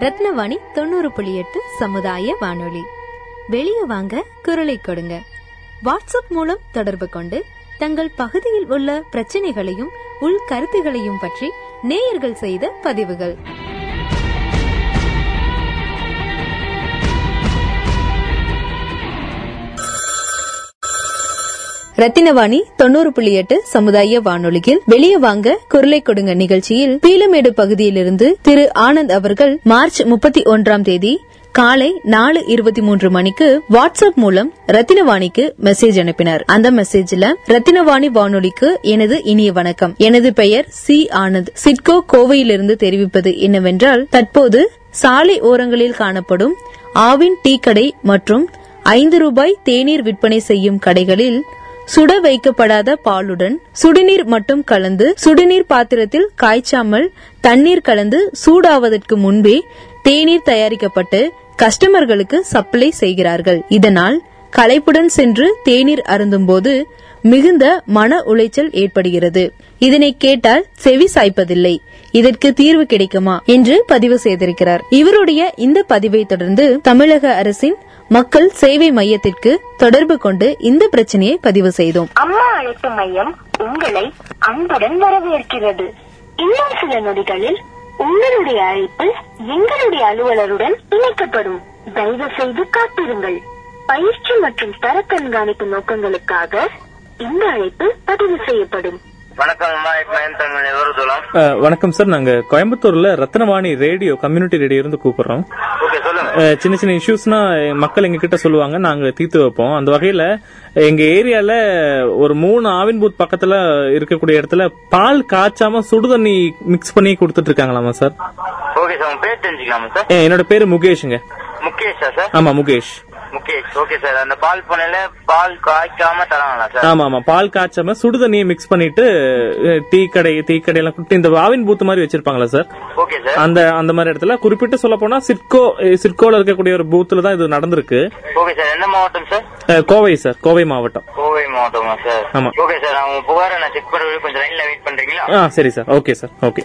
ரத்னவாணி தொண்ணூறு புள்ளி எட்டு சமுதாய வானொலி. வெளியே வாங்க குரலை கொடுங்க. வாட்ஸ்அப் மூலம் தொடர்பு கொண்டு தங்கள் பகுதியில் உள்ள பிரச்சனைகளையும் உள் கருத்துகளையும் பற்றி நேயர்கள் செய்த பதிவுகள். ரத்தினவாணி தொண்ணூறு புள்ளி எட்டு சமுதாய வானொலியில் வெளியே வாங்க குரலை கொடுங்க நிகழ்ச்சியில் பீலமேடு பகுதியிலிருந்து திரு ஆனந்த் அவர்கள் மார்ச் முப்பத்தி ஒன்றாம் தேதி காலை நாலு இருபத்தி மூன்று மணிக்கு வாட்ஸ்அப் மூலம் ரத்தினவாணிக்கு மெசேஜ் அனுப்பினார். அந்த மெசேஜ்ல ரத்தினவாணி வானொலிக்கு எனது இனிய வணக்கம். எனது பெயர் சி ஆனந்த். சிட்கோ கோவையிலிருந்து தெரிவிப்பது என்னவென்றால் தற்போது சாலை ஓரங்களில் காணப்படும் ஆவின் டீ கடை மற்றும் ஐந்து ரூபாய் தேநீர் விற்பனை செய்யும் கடைகளில் சுட வைக்கப்படாத பாலுடன் சுடுநீர் மட்டும் கலந்து சுடுநீர் பாத்திரத்தில் காய்ச்சாமல் தண்ணீர் கலந்து சூடாவதற்கு முன்பே தேநீர் தயாரிக்கப்பட்டு கஸ்டமர்களுக்கு சப்ளை செய்கிறார்கள். இதனால் களைப்புடன் சென்று தேநீர் அருந்தும்போது மிகுந்த மன உளைச்சல் ஏற்படுகிறது. இதனை கேட்டால் செவி சாய்ப்பதில்லை. இதற்கு தீர்வு கிடைக்குமா என்று பதிவு செய்திருக்கிறார். இவருடைய இந்த பதிவை தொடர்ந்து தமிழக அரசின் மக்கள் சேவை மையத்திற்கு தொடர்பு கொண்டு இந்த பிரச்சனையை பதிவு செய்தோம். அம்மா அழைப்பு மையம் உங்களை அன்புடன் வரவேற்கிறது. இன்னும் சில நொடிகளில் உங்களுடைய அழைப்பு எங்களுடைய அலுவலருடன் இணைக்கப்படும். தயவு செய்து காத்திருங்கள். பயிற்சி மற்றும் தர கண்காணிப்பு நோக்கங்களுக்காக இந்த அழைப்பு பதிவு செய்யப்படும். வணக்கம் சார். நாங்க கோயம்புத்தூர்ல ரத்னவாணி ரேடியோ கம்யூனிட்டி ரேடியோ இருந்து கூப்பிடுறோம். ஓகே சொல்லுங்க. அஹ், சின்ன சின்ன இஷ்யூஸ்னா மக்கள் எங்க கிட்ட சொல்லுவாங்க. நாங்க தீர்த்து வைப்போம். அந்த வகையில எங்க ஏரியால ஒரு மூணு ஆவின் பூத் பக்கத்துல இருக்கக்கூடிய இடத்துல பால் காய்ச்சாம சுடுதண்ணி மிக்ஸ் பண்ணி கொடுத்துட்டு இருக்காங்களாமா சார். என்னோட பேரு முகேஷுங்க. முகேஷா சார்? ஆமா முகேஷ். ஓகே சார் அந்த பால் பண்ணையில பால் காய்க்காம தராங்களா சார் ஆமா ஆமா பால் காய்ச்சாம சுடுதண்ணியை மிக்ஸ் பண்ணிட்டு டீ கடை டீ கடையெல்லாம் கொடுத்து இந்த ஆவின் பூத் மாதிரி வச்சிருப்பாங்களா சார் ஓகே சார் அந்த அந்த மாதிரி இடத்துல குறிப்பிட்டு சொல்ல போனா சிட்கோ சிட்கோல இருக்கக்கூடிய ஒரு பூத்துல தான் இது நடந்திருக்கு. ஓகே சார் என்ன மாவட்டம் சார் கோவை சார் கோவை மாவட்டம். கோவை மாவட்டமா சார் ஆமா. ஓகே சார் உங்க புகாரை நான் செக் பண்ணி கொஞ்சம் லைன்ல வெயிட் பண்றீங்களா? ஆ சரி sir okay sir okay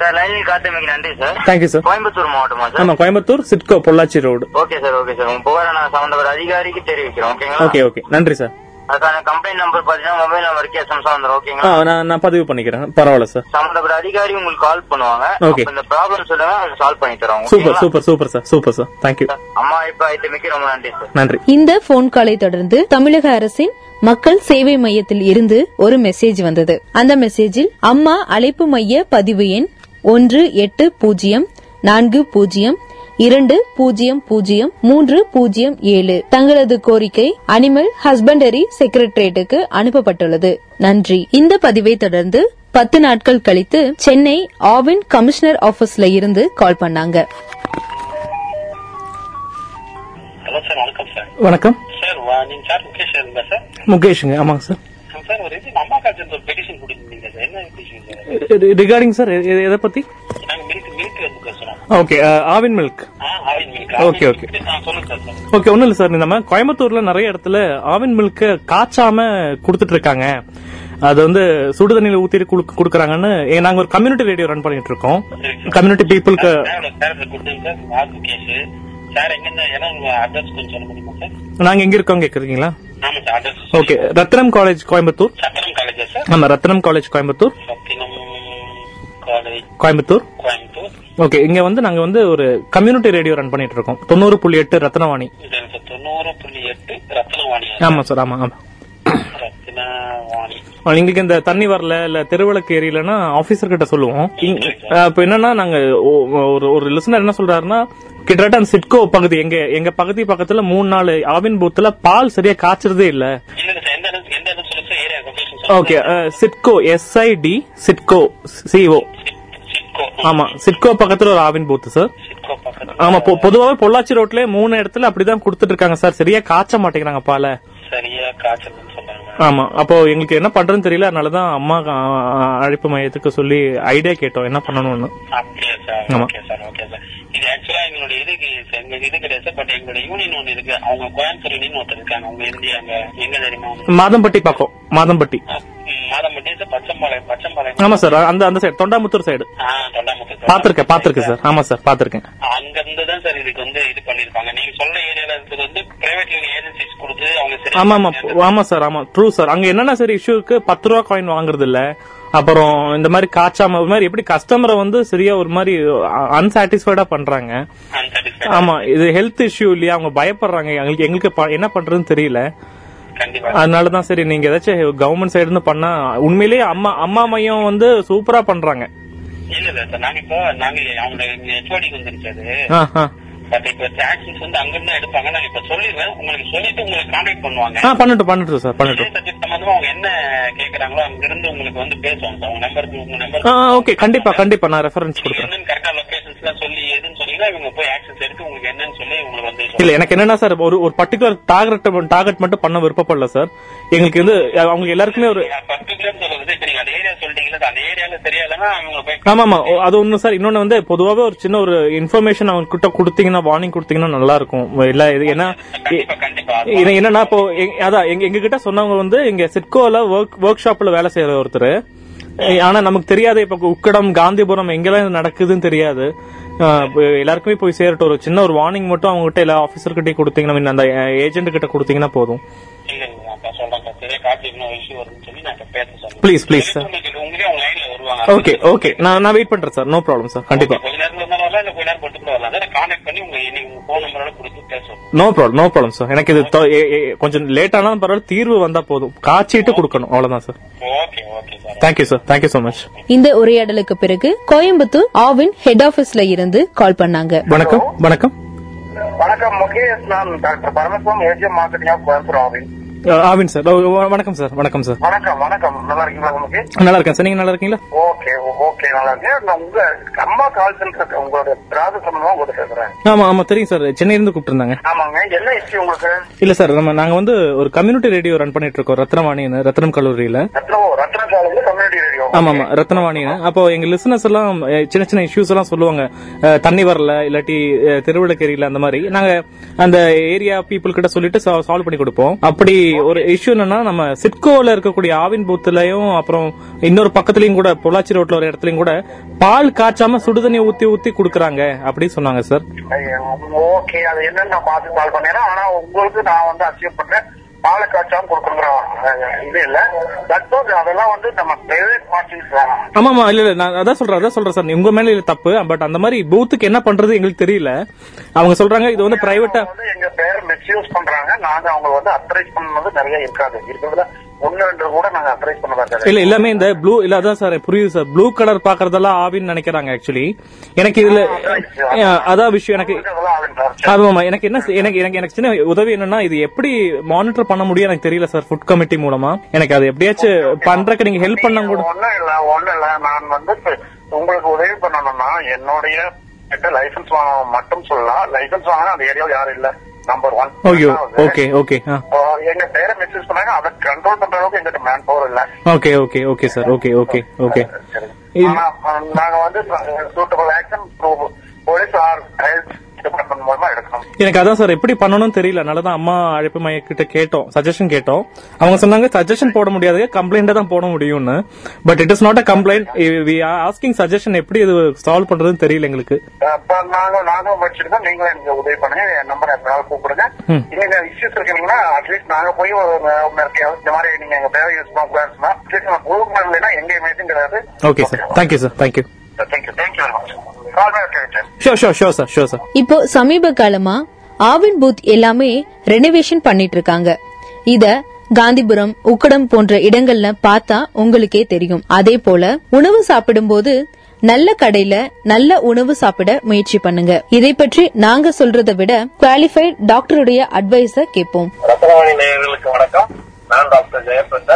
sir லைனில் காத்தமைக்கு நன்றி sir. Thank you sir Coimbatore மாவட்டமா sir? ஆமா Coimbatore SIDCO Pollachi road. Okay sir okay sir உங்க புகாரை நான் சம்பந்தப்பட்ட அதிகாரிக்கு தெரிவிக்கிறோம் ஓகேங்களா ஓகே ஓகே நன்றி சார் அதுக்கான கம்ப்ளைண்ட் நம்பர் பாத்தீங்கன்னா மொபைல் நம்பருக்கு எஸ்எம்ஸ் வந்துடும் ஓகேங்களா நான் நான் பதிவு பண்ணிக்கிறேன். பரவாயில்ல சார் சம்பந்தப்பட்ட அதிகாரி உங்களுக்கு கால் பண்ணுவாங்க. Okay. அப்ப இந்த ப்ராப்ளம் சொல்லுங்க அதை சால்வ் பண்ணி தரோம் சூப்பர் ஓகேங்களா? Super super sir super sir thank you அம்மா இப்ப ஐட்டமிக்கு ரொம்ப நன்றி சார் நன்றி. இந்த போன் காலை தொடர்ந்து தமிழக அரசின் மக்கள் சேவை மையத்தில் இருந்து ஒரு மெசேஜ் வந்தது. அந்த மெசேஜில் அம்மா அழைப்பு மைய பதிவு எண் ஒன்று எட்டு பூஜ்ஜியம் நான்கு பூஜ்ஜியம் இரண்டு பூஜ்ஜியம் பூஜ்ஜியம் மூன்று பூஜ்ஜியம் ஏழு. தங்களது கோரிக்கை அனிமல் ஹஸ்பண்டரி செக்ரட்டரியேட்டுக்கு அனுப்பப்பட்டுள்ளது. நன்றி. இந்த பதிவை தொடர்ந்து பத்து நாட்கள் கழித்து சென்னை ஆவின் கமிஷனர் ஆபீஸ்ல இருந்து கால் பண்ணாங்க. வணக்கம் சார் முகேஷுங்க. ஆமாங்க சார் சார் ஒரு இது அம்மா கார்டு ஒரு பெட்டிஷன் கொடுத்துருந்தீங்க சார் என்ன பெட்டிஷன் சார் ரிகார்டிங் சார் எதை பத்தி? Okay Aavin milk sir sir okay ஒண்ணும் இல்ல சார் நம்ம கோயம்புத்தூர்ல நிறைய இடத்துல ஆவின் மில்க காய்ச்சாம கொடுத்துட்டு இருக்காங்க. அது வந்து சுடு தண்ணியில ஊத்தி குடுக்க- குடுக்கறாங்கன்னு நாங்க ஒரு கம்யூனிட்டி ரேடியோ ரன் பண்ணிட்டு இருக்கோம். கம்யூனிட்டி பீப்புளுக்கு நாங்க எங்க இருக்கோம் கேக்குறீங்களா? Okay Rathinam college Coimbatore. ஆமா ரத்னம் காலேஜ் கோயம்புத்தூர். கோயம்புத்தூர். கோயம்புத்தூர்? ஓகே இங்க வந்து நாங்க வந்து ஒரு கம்யூனிட்டி ரேடியோ ரன் பண்ணிட்டு இருக்கோம். தொண்ணூறு புள்ளி எட்டு ரத்னவாணி. தொண்ணூறு புள்ளி எட்டு ரத்னவாணி ஆமா சார் ஆமா ஆமா. எங்களுக்கு இந்த தண்ணி வரல இல்ல தெருவிளக்கு எரியலன்னா ஆபீசர் கிட்ட சொல்லுவோம். இப்ப என்னன்னா நாங்க ஒரு ஒரு லிசனர் என்ன சொல்றாருன்னா கிட்டத்தட்ட அந்த சிட்கோ பகுதி எங்க எங்க பகுதி பக்கத்துல மூணு நாலு ஆவின் பூத்துல பால் சரியா காய்ச்சறதே இல்ல. Okay SIDCO SID SIDCO CO ஆமா சிட்கோ பக்கத்துல ஒரு ஆவின் பூத் சார் ஆமா பொ- பொதுவாவே பொள்ளாச்சி ரோட்ல மூணு இடத்துல அப்படிதான் கொடுத்துட்டு இருக்காங்க சார் சரியா காய்ச்ச மாட்டேங்கிறாங்க பாலை. சரியா ஆமா. அப்போ எங்களுக்கு என்ன பண்றதுன்னு தெரியல அதனாலதான் அம்மா அழைப்பு மையத்துக்கு சொல்லி ஐடியா கேட்டோம் என்ன பண்ணணும்னு. அப்படியா சார் ஆமா. ஓகே சார் ஓகே சார் இது ஆக்சுவலா எங்களுடைய இதுக்கு எங்க இது கிடையாது சார் பட் எங்களுடைய யூனியன் ஒன்று இருக்கு. அவங்க கோயம்புத்தூர் யூனியன் ஒருத்தர் இருக்காங்க. அவங்க இருந்து அங்க எங்க தெரியுமா? மாதம்பட்டி பக்கம். மாதம்பட்டி. ஆமா சார் அந்த அந்த சைடு தொண்டாமுத்தூர் சைடு பாத்திருக்கேன் பாத்திருக்கேன் சார். ஆமா சார் பாத்திருக்கேன் அங்க இருந்து தான் சார் இதுக்கு வந்து இது பண்ணிருப்பாங்க நீங்க சொல்ற ஏரியால இருக்கிறது வந்து பிரைவேட் ஏஜென்சிஸ் கொடுத்து அவங்க ஆமா ஆமா. ஆமா சார் ஆமா. True sir. அங்க என்னென்ன சார் இஷ்யூக்கு பத்து ரூபா காயின் வாங்குறது இல்ல அப்புறம் இந்த மாதிரி காய்ச்சாம ஒரு மாதிரி எப்படி கஸ்டமரை வந்து சரியா ஒரு மாதிரி அன்சாட்டிஸ்ஃபைடா பண்றாங்க. ஆமா இது ஹெல்த் இஷ்யூ இல்லையா? அவங்க பயப்படுறாங்க. எங்களுக்கு எங்களுக்கு என்ன பண்றதுன்னு தெரியல. அதனாலதான் சரி நீங்க ஏதாச்சும் கவர்மெண்ட் சைடு இருந்து பண்ணா உண்மையிலேயே அம்மா அம்மா மையம் வந்து சூப்பரா பண்றாங்க. இல்ல இல்ல சார் நாங்க இப்போ நாங்க அவங்க ஹெச்ஓடிக்கு வந்துருச்சு அது ஆ, ஆ. பட் இப்ப ஆக்ஷன்ஸ் வந்து அங்க இருந்து எடுப்பாங்க. நாங்க இப்ப சொல்லிடுறேன். உங்களுக்கு சொல்லிட்டு உங்களுக்கு கான்டாக்ட் பண்ணுவாங்க. ஆ பண்ணட்டும் பண்ணட்டும் சார் பண்ணட்டும். சப்ஜெக்ட் சம்பந்தமா அவங்க என்ன கேக்குறாங்களோ அங்க இருந்து உங்களுக்கு வந்து பேசுவாங்க சார் உங்க நம்பருக்கு உங்க நம்பர் ஆ ஓகே கண்டிப்பா கண்டிப்பா. நான் ரெஃபரன்ஸ் கொடுக்குறேன் என்னன்னு கரெக்டா லொகேஷன்ஸ் எல்லாம் சொல்லி எதுன்னு சொன்னீங்கன்னா இவங்க போய் ஆக்ஷன்ஸ் எடுத்து உங்களுக்கு என்னன்னு சொல்லி உங்களுக்கு வந்து இல்ல எனக்கு என்னன்னா சார் ஒரு ஒரு பர்டிகுலர் டார்கெட் டார்கெட் மட்டும் பண்ண விருப்பப்படல சார் எங்களுக்கு வந்து அவங்க எல்லாருக்குமே ஒரு பர்டிகுலர் சொல்றது இப்ப நீங்க அந்த ஏரியா சொல்லிட்டீங்களா அந்த ஏரியால தெரியாதுன்னா அவங்க போய் ஆமா ஆமா. ஓ, அது ஒண்ணு சார் இன்னொன்னு வந்து பொதுவாவே ஒரு சின்ன ஒரு இன்ஃபர்மேஷன் அவங்க கிட்ட கொடுத்தீங்கன்னா வார்னிங் கொடுத்தீங்கன்னா நல்லா இருக்கும். இல்ல இது ஏன்னா என்னன்னா இப்போ அதான் எங்க எங்க கிட்ட சொன்னவங்க வந்து இங்க சிட்கோல ஒர்க் ஒர்க் ஷாப்ல வேலை செய்யற ஒருத்தர். ஆனா நமக்கு தெரியாது இப்ப உக்கடம் காந்திபுரம் எங்கெல்லாம் நடக்குதுன்னு தெரியாது. எல்லாருக்குமே போய் சேரட்டும். ஒரு சின்ன ஒரு வார்னிங் மட்டும் அவங்க கிட்ட எல்லா ஆபீசர் கிட்டே கொடுத்தீங்கன்னா அந்த ஏஜென்ட் கிட்ட கொடுத்தீங்கன்னா போதும். இப்ப சொல்றேன் சார் இஷ்யூ சொல்லி நான் பேச உங்களே அவங்க லைன்ல வருவாங்க. ஓகே ஓகே நான் நான் வெயிட் பண்றேன் சார் நோ ப்ராப்ளம் சார் கண்டிப்பா. கொஞ்ச நேரத்துல இருந்தாலும் வரலாம் இல்ல கொஞ்ச நேரம் போட்டு கூட வரலாம். சார் கான்டாக்ட் பண்ணி உங்க இன்னைக்கு உங்க போன் நம்பரோட கொடுத்து பேசுவோம் no problem no problem sir எனக்கு இது கொஞ்சம் லேட் ஆனாலும் பரவாயில்ல தீர்வு வந்தா போதும். காய்ச்சிட்டு கொடுக்கணும் அவ்வளவுதான் sir okay okay sir thank you sir thank you so much இந்த உரையாடலுக்கு பிறகு கோயம்புத்தூர் ஆவின் ஹெட் ஆபீஸ்ல இருந்து கால் பண்ணாங்க. வணக்கம் வணக்கம். வணக்கம் முகேஷ் நான் doctor Paramasivam AGM marketing of Coimbatore Aavin Aavin sir. வணக்கம் சார் வணக்கம் சார். வணக்கம் வணக்கம். நல்லா இருக்கீங்களா நல்லா இருக்கேன் சார். நீங்க நல்லா இருக்கீங்களா? ஓகே ஓகே நல்லா இருக்கேன். நான் உங்க அம்மா கால் சென்டர் உங்களோட திராவிட சம்பந்தமா உங்கள்கிட்ட பேசுறேன். ஆமா ஆமா தெரியும் சார். சென்னையில இருந்து கூப்பிட்டுருந்தாங்க. ஆமாங்க. என்ன இஷ்யூ உங்களுக்கு? இல்ல சார் நம்ம நாங்க வந்து ஒரு கம்யூனிட்டி ரேடியோ ரன் பண்ணிட்டு இருக்கோம். ரத்னவாணின்னு ரத்னம் கல்லூரியில. ரத்னோ ரத்ன காலேஜ் ஆமா ஆமா. ரத்னவாணின்னு அப்போ எங்க லிசனர்ஸ் எல்லாம் சின்ன சின்ன இஷ்யூஸ் எல்லாம் சொல்லுவாங்க. தண்ணி வரல இல்லாட்டி அஹ், திருவிளக்கேரியில அந்த மாதிரி. நாங்க அந்த ஏரியா பீப்புள் கிட்ட சொல்லிட்டு சால்வ் பண்ணி கொடுப்போம். அப்படி ஒரு இஷ்யூ என்னன்னா நம்ம சிட்கோல இருக்கக்கூடிய ஆவின் பூத்துலயும் அப்புறம் இன்னொரு பக்கத்துலயும் கூட பொள்ளாச்சி ரோட்ல ஒரு இடத்துலயும் கூட பால் காய்ச்சாம சுடுதண்ணி ஊத்தி ஊத்தி குடுக்கறாங்க. அப்படி சொன்னாங்க சார் ஓகே அது என்னன்னு நான் பார்த்து கால் பண்ணேன். ஆனா உங்களுக்கு நான் வந்து அச்சீவ் பண்றேன். பாலை காய்ச்சாம கொடுக்குற இது இல்ல. அதெல்லாம் வந்து நம்ம பிரைவேட் பார்ட்டிஸ் ஆமா ஆமா இல்ல இல்ல நான் அதான் சொல்றேன் அதான் சொல்றேன் சார். உங்க மேல இல்ல தப்பு. பட் அந்த மாதிரி பூத்துக்கு என்ன பண்றது எங்களுக்கு தெரியல. அவங்க சொல்றாங்க இது வந்து பிரைவேட்டா வந்து எங்க பேர் மிஸ்யூஸ் பண்றாங்க. நாங்க அவங்க வந்து அத்தரைஸ் பண்ணது நிறைய இருக்காது. இருக்கிறதுல இல்ல எல்லாமே இந்த ப்ளூ இல்ல அதான் சார் புரியுது சார் ப்ளூ கலர் பாக்குறதெல்லாம் ஆவின்னு நினைக்கிறாங்க ஆக்சுவலி எனக்கு இதுல அதான் விஷயம். எனக்கு. ஆமாமா எனக்கு என்ன எனக்கு எனக்கு எனக்கு சின்ன உதவி என்னன்னா இது எப்படி மானிட்டர் பண்ண முடியும் எனக்கு தெரியல சார் ஃபுட் கமிட்டி மூலமா. எனக்கு அது எப்படியாச்சும் பண்றதுக்கு நீங்க ஹெல்ப் பண்ண கூட ஒண்ணும் இல்ல நான் வந்து உங்களுக்கு உதவி பண்ணணும்னா என்னுடைய லைசன்ஸ் வாங்க மட்டும் சொல்லலாம். லைசன்ஸ் வாங்க அந்த ஏரியாவில் யாரும் இல்ல. நம்பர் ஒன் ஐயோ ஓகே ஓகே எங்க பேரை மெசேஜ் பண்ணாங்க அதை கண்ட்ரோல் பண்ற அளவுக்கு எங்கிட்ட மேன் பவர் இல்ல okay okay okay sir okay okay okay நாங்க வந்து suitable action police or health department மூலமா எடுக்கணும். எனக்கு அதான் சார் எப்படி பண்ணணும்னு தெரியல. அதனாலதான் அம்மா அழைப்பு மைய கிட்ட கேட்டோம். சஜஷன் கேட்டோம். அவங்க சொன்னாங்க சஜஷன் போட முடியாது. கம்ப்ளைண்ட் தான் போட முடியும்னு. But it is not a complaint we asking suggestion எப்படி இது சால்வ் பண்றதுன்னு தெரியல எங்களுக்கு. அப்ப நாங்க நாங்க படிச்சிருக்கோம் நீங்களும் எனக்கு உதவி பண்ணுங்க. என் நம்பர் எப்பனாலும் கூப்பிடுங்க. நீங்க இஷ்யூஸ் இருக்கீங்கன்னா அட்லீஸ்ட் நாங்க போய் ஒரு இந்த மாதிரி நீங்க எங்க பேரை யூஸ் பண்ணக்கூடாதுன்னா அட்லீஸ்ட் நான் ப்ரூவ் பண்ணலைன்னா எங்க இமேஜும் கிடையாது. Okay sir thank you sir thank you thank you sir sir இப்போ சமீப காலமா ஆவின் பூத் எல்லாமே ரெனோவேஷன் பண்ணிட்டு இருக்காங்க இத காந்திபுரம் உக்கடம் போன்ற இடங்கள்ல பார்த்தா உங்களுக்கே தெரியும். அதே போல உணவு சாப்பிடும்போது நல்ல கடையில நல்ல உணவு சாப்பிட முயற்சி பண்ணுங்க. இதை பற்றி நாங்க சொல்றதை விட குவாலிஃபைட் டாக்டருடைய அட்வைஸ கேட்போம். வணக்கம். நான் டாக்டர் ஜெயபிரசாத்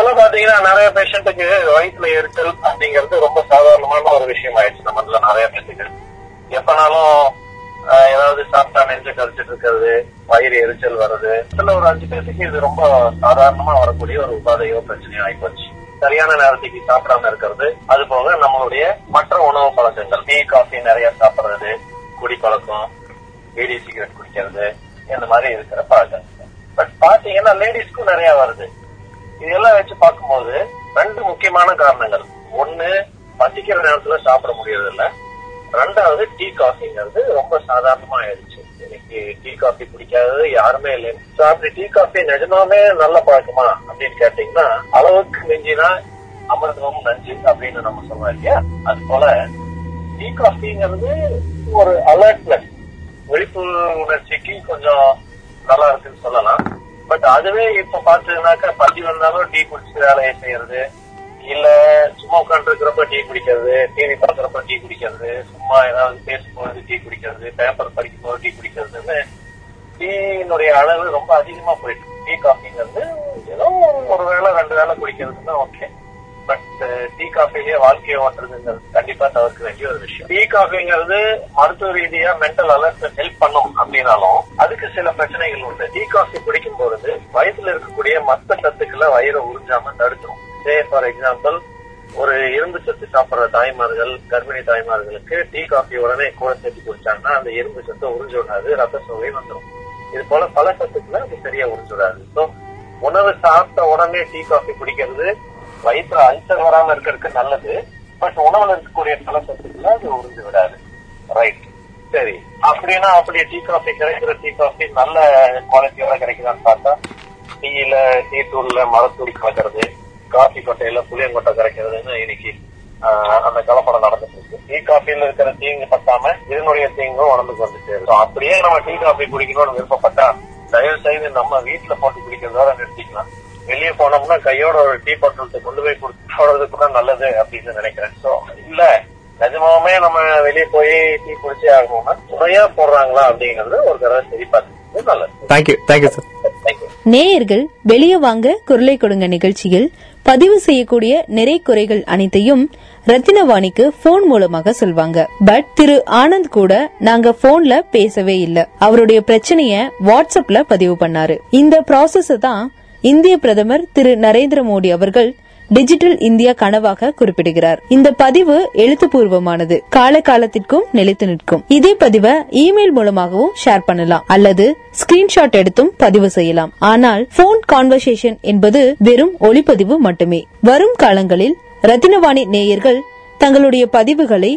இப்பெல்லாம் பாத்தீங்கன்னா நிறைய பேஷண்ட்டுக்கு வயிற்றுல எரிச்சல் அப்படிங்கிறது ரொம்ப சாதாரணமான ஒரு விஷயம் ஆயிடுச்சு நம்மள நிறைய பேருக்கு எப்பனாலும் ஆஹ், ஏதாவது சாப்பிட்டா நெஞ்சு கரைச்சிட்டு இருக்கிறது வயிறு எரிச்சல் வருது. இதுல ஒரு அஞ்சு பேருக்கு இது ரொம்ப சாதாரணமா வரக்கூடிய ஒரு உபாதையோ பிரச்சனையோ ஆயிப்போச்சு. சரியான நேரத்துக்கு சாப்பிடாம இருக்கிறது. அது போக நம்மளுடைய மற்ற உணவு பழக்கங்கள் டீ காஃபி நிறைய சாப்பிடுறது குடி பழக்கம் பீடி சிகரெட் குடிக்கிறது இந்த மாதிரி இருக்கிற பழக்கம் பட் பாத்தீங்கன்னா லேடிஸ்க்கும் நிறைய வருது. இதெல்லாம் வச்சு பார்க்கும்போது ரெண்டு முக்கியமான காரணங்கள். ஒன்னு பசிக்கிற நேரத்துல சாப்பிட முடியறது இல்ல ரெண்டாவது டீ காஃபிங்கிறது ரொம்ப சாதாரணமா ஆயிடுச்சு. இன்னைக்கு டீ காஃபி பிடிக்காதது யாருமே இல்லை. So, அப்படி டீ காஃபி நிஜமாவே நல்ல பழக்கமா அப்படின்னு கேட்டீங்கன்னா அளவுக்கு மிஞ்சினா அமிர்தமும் நஞ்சு அப்படின்னு நம்ம சொல்றோம் இல்லையா? அது போல டீ காஃபிங்கிறது ஒரு அலர்ட்னஸ் விழிப்பு உணர்ச்சிக்கு கொஞ்சம் நல்லா இருக்குன்னு சொல்லலாம். பட் அதுவே இப்ப பாத்தீங்கன்னாக்கா பசி வந்தாலும் டீ குடிச்சு வேலையை செய்யறது. இல்ல சும்மா உட்காந்து இருக்கிறப்ப டீ குடிக்கிறது டிவி பாக்குறப்ப டீ குடிக்கிறது சும்மா ஏதாவது பேசும்போது டீ குடிக்கிறது பேப்பர் படிக்கும் போது டீ குடிக்கிறதுன்னு டீனுடைய அளவு ரொம்ப அதிகமா போயிட்டு டீ காஃபிங்கிறது ஏதோ ஒரு வேளை ரெண்டு வேளை குடிக்கிறதுன்னா ஓகே பட் டீ காஃபிலேயே வாழ்க்கையை ஓட்டுறதுங்கிறது கண்டிப்பா தவிர்க்க வேண்டிய ஒரு விஷயம். டீ காஃபிங்கிறது மருத்துவ ரீதியா மென்டல் அலர்ட் ஹெல்ப் பண்ணும் அப்படின்னாலும் அதுக்கு சில பிரச்சனைகள் உண்டு. டீ காஃபி குடிக்கும் பொழுது வயசுல இருக்கக்கூடிய மத்த சத்துக்களை வயிறை உறிஞ்சாம தடுக்கும். சே ஃபார் எக்ஸாம்பிள் ஒரு இரும்பு சத்து சாப்பிடுற தாய்மார்கள் கர்ப்பிணி தாய்மார்களுக்கு டீ காஃபி உடனே கூட சேர்த்து குடிச்சாங்கன்னா அந்த இரும்பு சத்தை உறிஞ்சு விடாது ரத்த சோகை வந்துடும் இது போல பல சத்துக்களை அது சரியா உறிஞ்சு விடாது ஸோ உணவு சாப்பிட்ட உடனே டீ காஃபி குடிக்கிறது வயிற்றுல அல்சர் வராம இருக்கிறதுக்கு நல்லது. பட் உணவுல இருக்கக்கூடிய பல அது உறிஞ்சு விடாது. ரைட் சரி. அப்படின்னா அப்படி டீ காஃபி கிடைக்கிற டீ காஃபி நல்ல குவாலிட்டியோட கிடைக்குதான்னு பார்த்தா டீயில டீ தூள்ல மரத்தூள் கலக்கிறது காஃபி கொட்டையில புளியங்கொட்டை கரைக்கிறதுன்னு இன்னைக்கு ஆஹ், அந்த கலப்படம் நடந்துட்டு இருக்கு. டீ காஃபில இருக்கிற தீங்கு பத்தாம இதனுடைய தீங்கும் உடம்புக்கு வந்து சேரும் அப்படியே நம்ம டீ காஃபி குடிக்கணும்னு விருப்பப்பட்டா தயவு செய்து நம்ம வீட்டுல போட்டு குடிக்கிறதோட நிறுத்திக்கலாம். வெளியே போனோம்னா கையோட ஒரு டீ பாட்டில் கொண்டு போய் கொடுத்து கூட நல்லது அப்படின்னு நினைக்கிறேன். சோ இல்ல நிஜமாவே நம்ம வெளியே போய் டீ குடிச்சே ஆகணும்னா முறையா போடுறாங்களா அப்படிங்கறது ஒரு தடவை சரி பார்த்துக்கிறது நல்லது தேங்க்யூ தேங்க்யூ சார் நேயர்கள் வெளியே வாங்க குரலை கொடுங்க நிகழ்ச்சியில். பதிவு செய்யக்கூடிய நிறை குறைகள் அனைத்தையும் ரத்தினவாணிக்கு போன் மூலமாக சொல்வாங்க. பட் திரு ஆனந்த் கூட நாங்க போன்ல பேசவே இல்ல. அவருடைய பிரச்சனைய வாட்ஸ்அப்ல பதிவு பண்ணாரு. இந்த ப்ராசஸ் தான் இந்திய பிரதமர் திரு நரேந்திர மோடி அவர்கள் டிஜிட்டல் இந்தியா கனவாக குறிப்பிடுகிறார். இந்த பதிவு எழுத்துப்பூர்வமானது. காலகாலத்திற்கும் நிலைத்து நிற்கும். இதே பதிவை இமெயில் மூலமாகவும் ஷேர் பண்ணலாம். அல்லது ஸ்கிரீன்ஷாட் எடுத்தும் பதிவு செய்யலாம். ஆனால் போன் கான்வர்சேஷன் என்பது வெறும் ஒளிப்பதிவு மட்டுமே. வரும் காலங்களில் ரத்தினவாணி நேயர்கள் தங்களுடைய பதிவுகளை